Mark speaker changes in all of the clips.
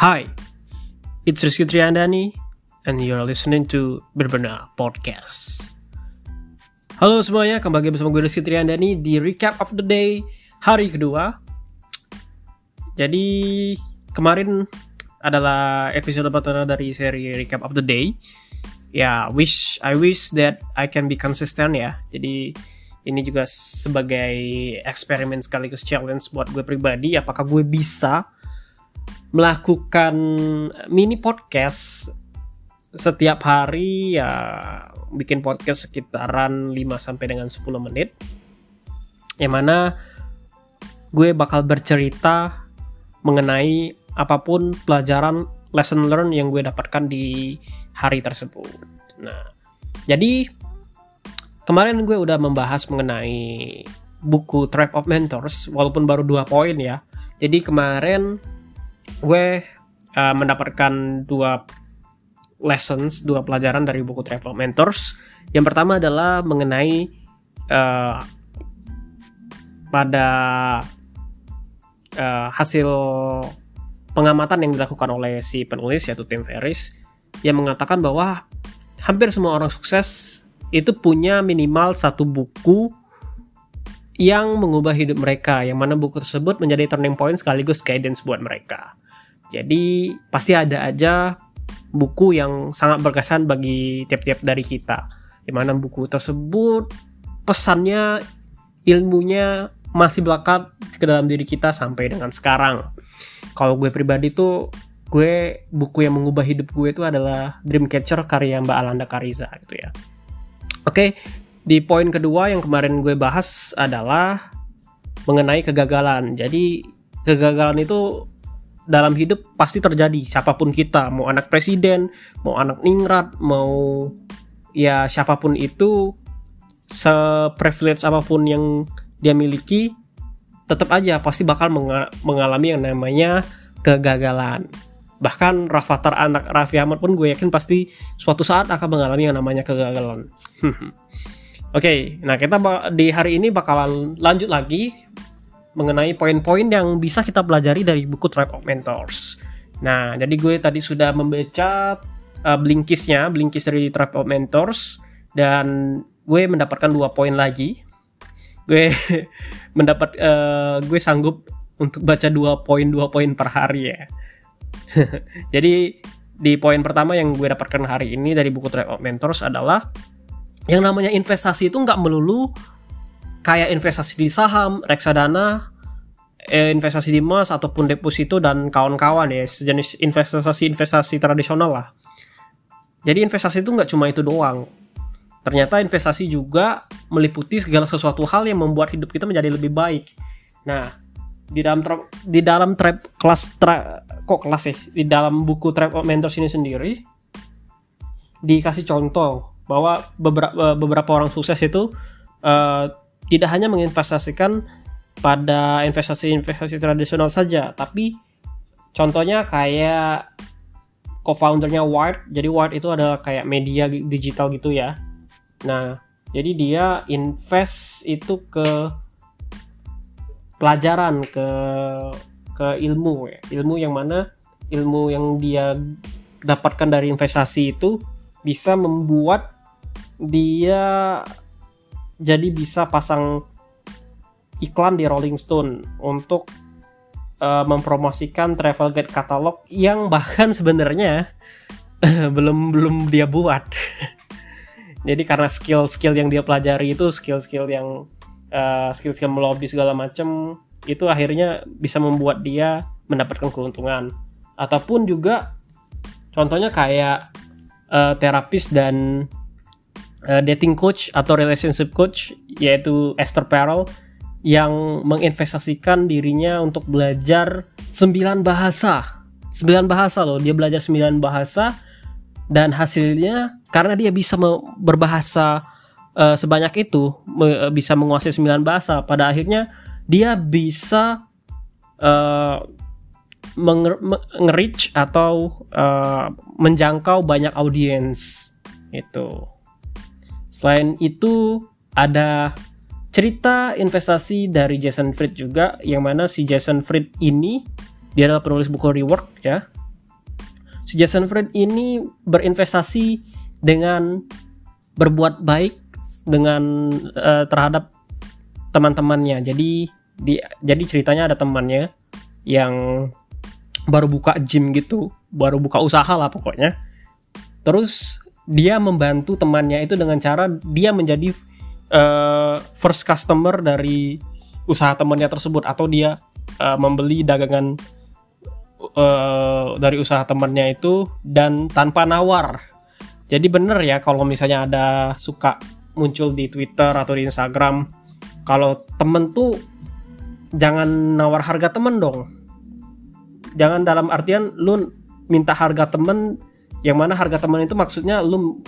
Speaker 1: Hi, it's Rizky Triandani, and you're listening to Berbenah Podcast. Halo semuanya, kembali lagi bersama gue Rizky Triandani di Recap of the Day hari kedua. Jadi, kemarin adalah episode pertama dari seri Recap of the Day. Ya, wish I wish that I can be consistent ya. Jadi, ini juga sebagai eksperimen sekaligus challenge buat gue pribadi apakah gue bisa melakukan mini podcast setiap hari ya bikin podcast sekitaran 5 sampai dengan 10 menit yang mana gue bakal bercerita mengenai apa pun pelajaran lesson learn yang gue dapatkan di hari tersebut. Nah, jadi kemarin gue udah membahas mengenai buku Trap of Mentors walaupun baru dua poin ya jadi kemarin gue uh, mendapatkan dua lessons dua pelajaran dari buku Trap of Mentors yang pertama adalah mengenai uh, pada uh, hasil pengamatan yang dilakukan oleh si penulis yaitu Tim Ferriss yang mengatakan bahwa hampir semua orang sukses itu punya minimal satu buku yang mengubah hidup mereka, yang mana buku tersebut menjadi turning point sekaligus guidance buat mereka. Jadi pasti ada aja buku yang sangat berkesan bagi tiap-tiap dari kita. Di mana buku tersebut pesannya, ilmunya masih melekat ke dalam diri kita sampai dengan sekarang. Kalau gue pribadi tuh gue buku yang mengubah hidup gue itu adalah Dreamcatcher karya Mbak Alanda Kariza gitu ya. Oke, di poin kedua yang kemarin gue bahas adalah mengenai kegagalan. Jadi kegagalan itu dalam hidup pasti terjadi siapa pun kita, mau anak presiden, mau anak ningrat, mau ya siapa pun itu seprivilege apa pun yang dia miliki tetap aja pasti bakal mengalami yang namanya kegagalan bahkan Rafathar anak Raffi Ahmad pun gue yakin pasti suatu saat akan mengalami yang namanya kegagalan. Oke, okay, nah kita di hari ini bakalan lanjut lagi mengenai poin-poin yang bisa kita pelajari dari buku Tribe of Mentors. Nah, jadi gue tadi sudah membaca uh, blinkisnya, blinkis dari Tribe of Mentors dan gue mendapatkan dua poin lagi. Gue mendapat uh, gue sanggup untuk baca dua poin dua poin per hari ya Jadi di poin pertama yang gue dapatkan hari ini dari buku Trade of Mentors adalah yang namanya investasi itu nggak melulu kayak investasi di saham, reksadana, eh, investasi di emas ataupun deposito dan kawan-kawan ya sejenis investasi-investasi tradisional lah. Jadi investasi itu nggak cuma itu doang. Ternyata investasi juga meliputi segala sesuatu hal yang membuat hidup kita menjadi lebih baik. Nah, di dalam di dalam trap kelas tra, kok kelas sih di dalam buku Trap of Mentors ini sendiri dikasih contoh bahwa beberapa beberapa orang sukses itu uh, tidak hanya menginvestasikan pada investasi-investasi tradisional saja tapi contohnya kayak co-foundernya Wired jadi Wired itu adalah kayak media digital gitu ya. Nah jadi dia invest itu ke pelajaran ke ke ilmu ya. Ilmu yang mana? Ilmu yang dia dapatkan dari investasi itu bisa membuat dia jadi bisa pasang iklan di Rolling Stone untuk uh, mempromosikan travel guide katalog yang bahkan sebenarnya belum belum dia buat. Jadi karena skill-skill yang dia pelajari itu skill-skill yang uh, skill-skill melobi segala macam itu akhirnya bisa membuat dia mendapatkan keuntungan ataupun juga contohnya kayak uh, terapis dan uh, dating coach atau relationship coach yaitu Esther Perel yang menginvestasikan dirinya untuk belajar 9 bahasa 9 bahasa loh dia belajar 9 bahasa dan hasilnya karena dia bisa berbahasa uh, sebanyak itu me, bisa menguasai 9 bahasa pada akhirnya dia bisa uh, nge-reach atau uh, menjangkau banyak audiens itu. Selain itu ada cerita investasi dari Jason Fried juga yang mana si Jason Fried ini dia adalah penulis buku Rework ya si Jason Fried ini berinvestasi dengan berbuat baik dengan uh, terhadap teman-temannya. Jadi di jadi ceritanya ada temannya yang baru buka gym gitu, baru buka usaha lah pokoknya. Terus dia membantu temannya itu dengan cara dia menjadi uh, first customer dari usaha temannya tersebut atau dia uh, membeli dagangan uh, dari usaha temannya itu dan tanpa nawar. Jadi bener ya kalau misalnya ada suka muncul di Twitter atau di Instagram kalau temen tuh jangan nawar harga temen dong. Jangan dalam artian lu minta harga temen yang mana harga temen itu maksudnya lu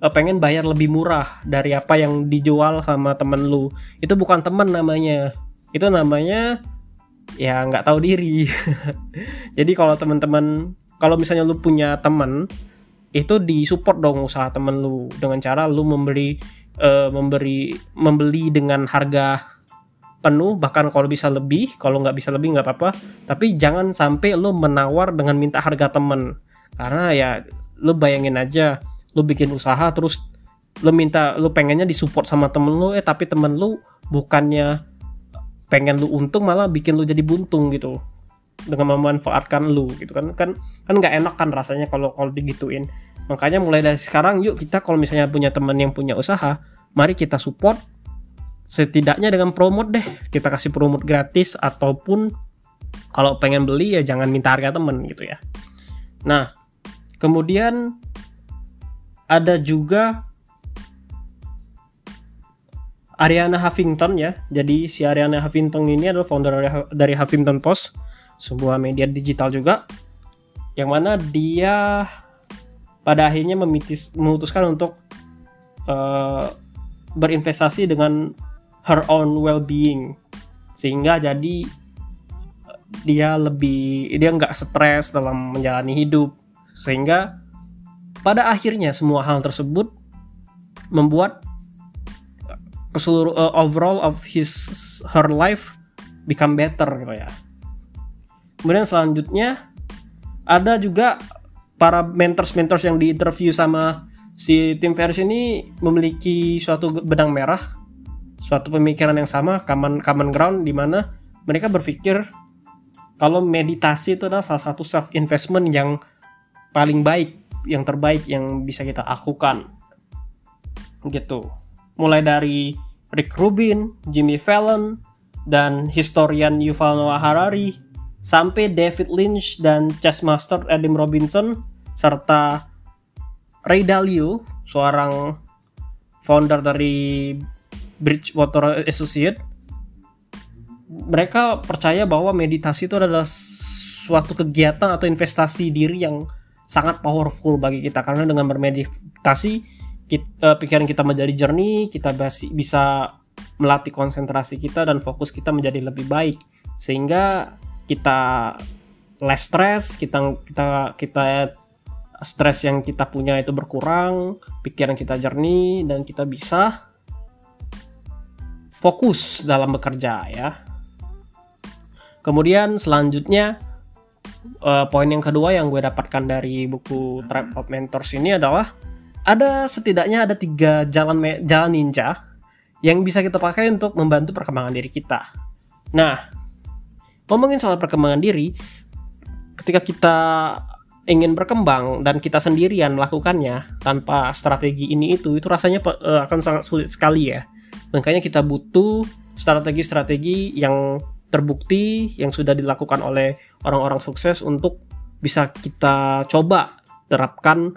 Speaker 1: uh, pengen bayar lebih murah dari apa yang dijual sama temen lu. Itu bukan temen namanya. Itu namanya ya nggak tahu diri. Jadi kalau teman-teman kalau misalnya lu punya temen itu disupport dong usaha temen lu dengan cara lu memberi uh, memberi membeli dengan harga penuh bahkan kalau bisa lebih kalau nggak bisa lebih nggak apa-apa tapi jangan sampai lu menawar dengan minta harga temen karena ya lu bayangin aja lu bikin usaha terus lu minta lu pengennya disupport sama temen lu eh tapi temen lu bukannya pengen lu untung malah bikin lu jadi buntung gitu. Dengan memanfaatkan lu gitu kan. Kan kan nggak enak kan rasanya kalau kalau digituin. Makanya mulai dari sekarang yuk kita kalau misalnya punya teman yang punya usaha mari kita support setidaknya dengan promote deh. Kita kasih promote gratis ataupun kalau pengen beli ya jangan minta harga temen gitu ya. Nah kemudian ada juga Ariana Huffington ya. Jadi si Ariana Huffington ini adalah founder dari Huffington Post sebuah media digital juga yang mana dia pada akhirnya memitis, memutuskan untuk uh, berinvestasi dengan her own well-being sehingga jadi dia lebih dia nggak stres dalam menjalani hidup sehingga pada akhirnya semua hal tersebut membuat ke seluruh uh, overall of his her life become better gitu ya. Kemudian selanjutnya ada juga para mentors-mentors yang diinterview sama si tim Ferris ini memiliki suatu benang merah suatu pemikiran yang sama common common ground di mana mereka berpikir kalau meditasi itu adalah salah satu self investment yang paling baik yang terbaik yang bisa kita lakukan gitu mulai dari Rick Rubin, Jimmy Fallon, dan historian Yuval Noah Harari sampai David Lynch dan chess master Adam Robinson serta Ray Dalio, seorang founder dari Bridgewater Associate. Mereka percaya bahwa meditasi itu adalah suatu kegiatan atau investasi diri yang sangat powerful bagi kita. Karena dengan bermeditasi kita, uh, pikiran kita menjadi jernih, kita bisa melatih konsentrasi kita dan fokus kita menjadi lebih baik. Sehingga kita less stress kita kita kita stres yang kita punya itu berkurang pikiran kita jernih dan kita bisa fokus dalam bekerja ya. Kemudian selanjutnya uh, poin yang kedua yang gue dapatkan dari buku Tribe of Mentors ini adalah ada setidaknya ada tiga jalan jalan ninja yang bisa kita pakai untuk membantu perkembangan diri kita. Nah, ngomongin soal perkembangan diri, ketika kita ingin berkembang dan kita sendirian melakukannya tanpa strategi ini itu, itu rasanya uh, akan sangat sulit sekali ya. Makanya kita butuh strategi-strategi yang terbukti yang sudah dilakukan oleh orang-orang sukses untuk bisa kita coba terapkan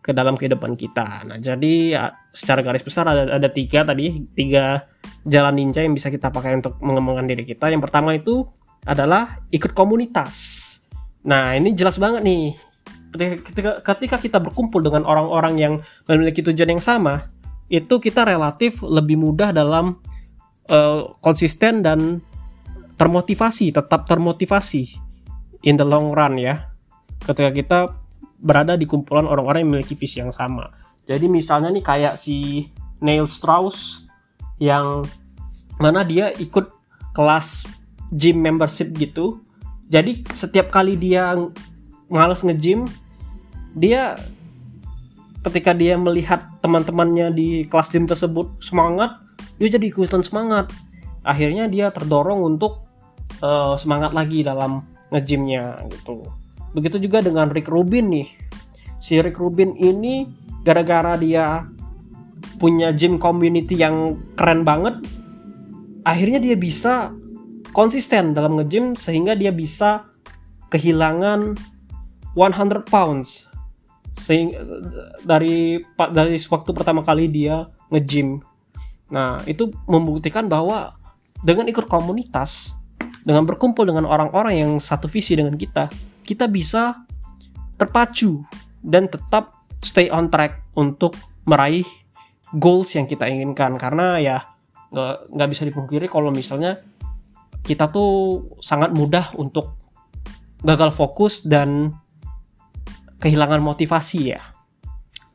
Speaker 1: ke dalam kehidupan kita. Nah, jadi ya, secara garis besar ada ada tiga tadi, tiga jalan ninja yang bisa kita pakai untuk mengembangkan diri kita. Yang pertama itu adalah ikut komunitas. Nah, ini jelas banget nih. Ketika, ketika kita berkumpul dengan orang-orang yang memiliki tujuan yang sama, itu kita relatif lebih mudah dalam uh, konsisten dan termotivasi, tetap termotivasi in the long run ya. Ketika kita berada di kumpulan orang-orang yang memiliki visi yang sama. Jadi misalnya nih kayak si Neil Strauss yang mana dia ikut kelas gym membership gitu. Jadi setiap kali dia males nge-gym, dia ketika dia melihat teman-temannya di kelas gym tersebut semangat dia jadi ikutan semangat akhirnya dia terdorong untuk uh, semangat lagi dalam ngejimnya gitu. Begitu juga dengan Rick Rubin nih. Si Rick Rubin ini gara-gara dia punya gym community yang keren banget akhirnya dia bisa konsisten dalam nge-gym sehingga dia bisa kehilangan 100 pounds. Sehingga dari dari waktu pertama kali dia nge-gym. Nah, itu membuktikan bahwa dengan ikut komunitas, dengan berkumpul dengan orang-orang yang satu visi dengan kita, kita bisa terpacu dan tetap stay on track untuk meraih goals yang kita inginkan karena ya nggak bisa dipungkiri kalau misalnya kita tuh sangat mudah untuk gagal fokus dan kehilangan motivasi ya.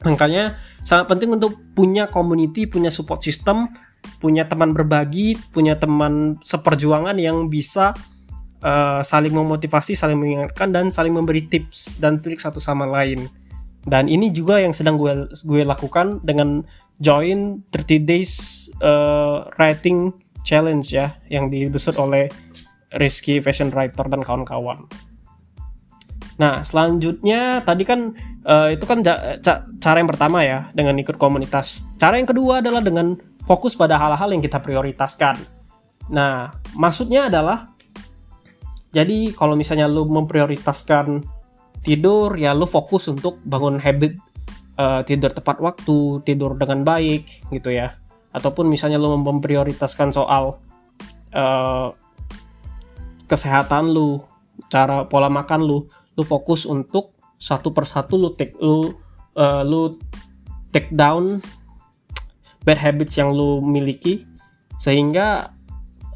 Speaker 1: Makanya sangat penting untuk punya community, punya support system, punya teman berbagi, punya teman seperjuangan yang bisa uh, saling memotivasi, saling mengingatkan dan saling memberi tips dan trik satu sama lain. Dan ini juga yang sedang gue gue lakukan dengan join 30 days uh, writing challenge ya yang dibesut oleh Rizky Fashion Writer dan kawan-kawan. Nah, selanjutnya tadi kan uh, itu kan cara yang pertama ya dengan ikut komunitas. Cara yang kedua adalah dengan fokus pada hal-hal yang kita prioritaskan. Nah, maksudnya adalah jadi kalau misalnya lu memprioritaskan tidur ya lu fokus untuk bangun habit uh, tidur tepat waktu, tidur dengan baik gitu ya. Ataupun misalnya lu memprioritaskan soal uh, kesehatan lu, cara pola makan lu, lu fokus untuk satu persatu lu take lu uh, lu take down bad habits yang lu miliki sehingga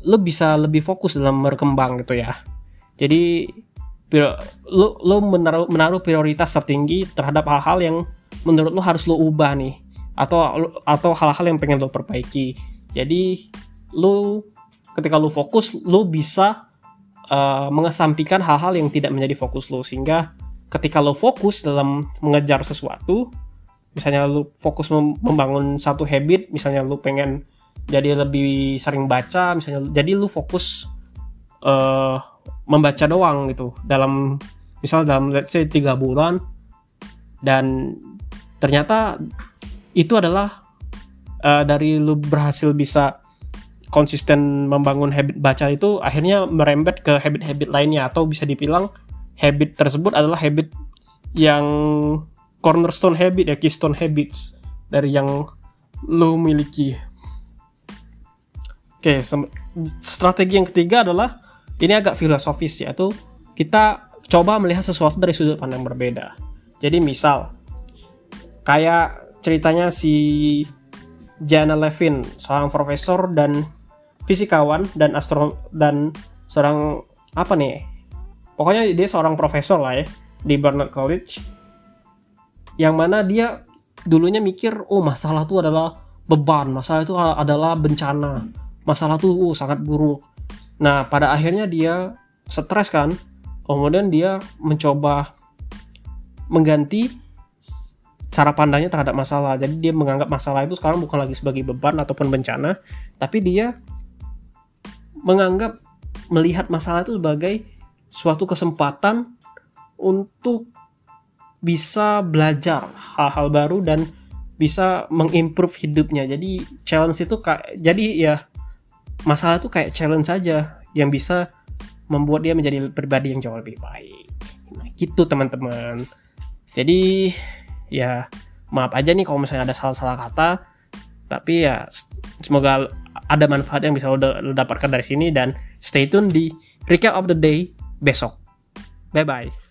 Speaker 1: lu bisa lebih fokus dalam berkembang gitu ya. Jadi lu lu menaruh menaruh prioritas tertinggi terhadap hal-hal yang menurut lu harus lu ubah nih atau atau hal-hal yang pengen lu perbaiki. Jadi lu ketika lu fokus lu bisa uh, mengesampingkan hal-hal yang tidak menjadi fokus lo sehingga ketika lo fokus dalam mengejar sesuatu misalnya lo fokus membangun satu habit misalnya lo pengen jadi lebih sering baca misalnya jadi lo fokus uh, membaca doang gitu. Dalam misal dalam let's say tiga bulan dan ternyata itu adalah uh, dari lu berhasil bisa konsisten membangun habit baca itu akhirnya merembet ke habit-habit lainnya. Atau bisa dibilang habit tersebut adalah habit yang cornerstone habit ya keystone habits dari yang lo miliki. Oke, strategi yang ketiga adalah ini agak filosofis yaitu kita coba melihat sesuatu dari sudut pandang berbeda. Jadi misal kayak ceritanya si Jana Levin, seorang profesor dan fisikawan dan astro dan seorang apa nih pokoknya dia seorang profesor lah ya di Barnard College yang mana dia dulunya mikir oh masalah itu adalah beban masalah itu adalah bencana masalah itu oh, sangat buruk. Nah pada akhirnya dia stres kan kemudian dia mencoba mengganti cara pandangnya terhadap masalah. Jadi dia menganggap masalah itu sekarang bukan lagi sebagai beban ataupun bencana tapi dia menganggap melihat masalah itu sebagai suatu kesempatan untuk bisa belajar hal-hal baru dan bisa mengimprove hidupnya. Jadi challenge itu kayak jadi ya masalah itu kayak challenge saja yang bisa membuat dia menjadi pribadi yang jauh lebih baik. Nah, gitu teman-teman. Jadi ya maaf aja nih kalau misalnya ada salah-salah kata. Tapi ya semoga ada manfaat yang bisa lo, lo dapatkan dari sini dan stay tune di recap of the day besok. Bye bye.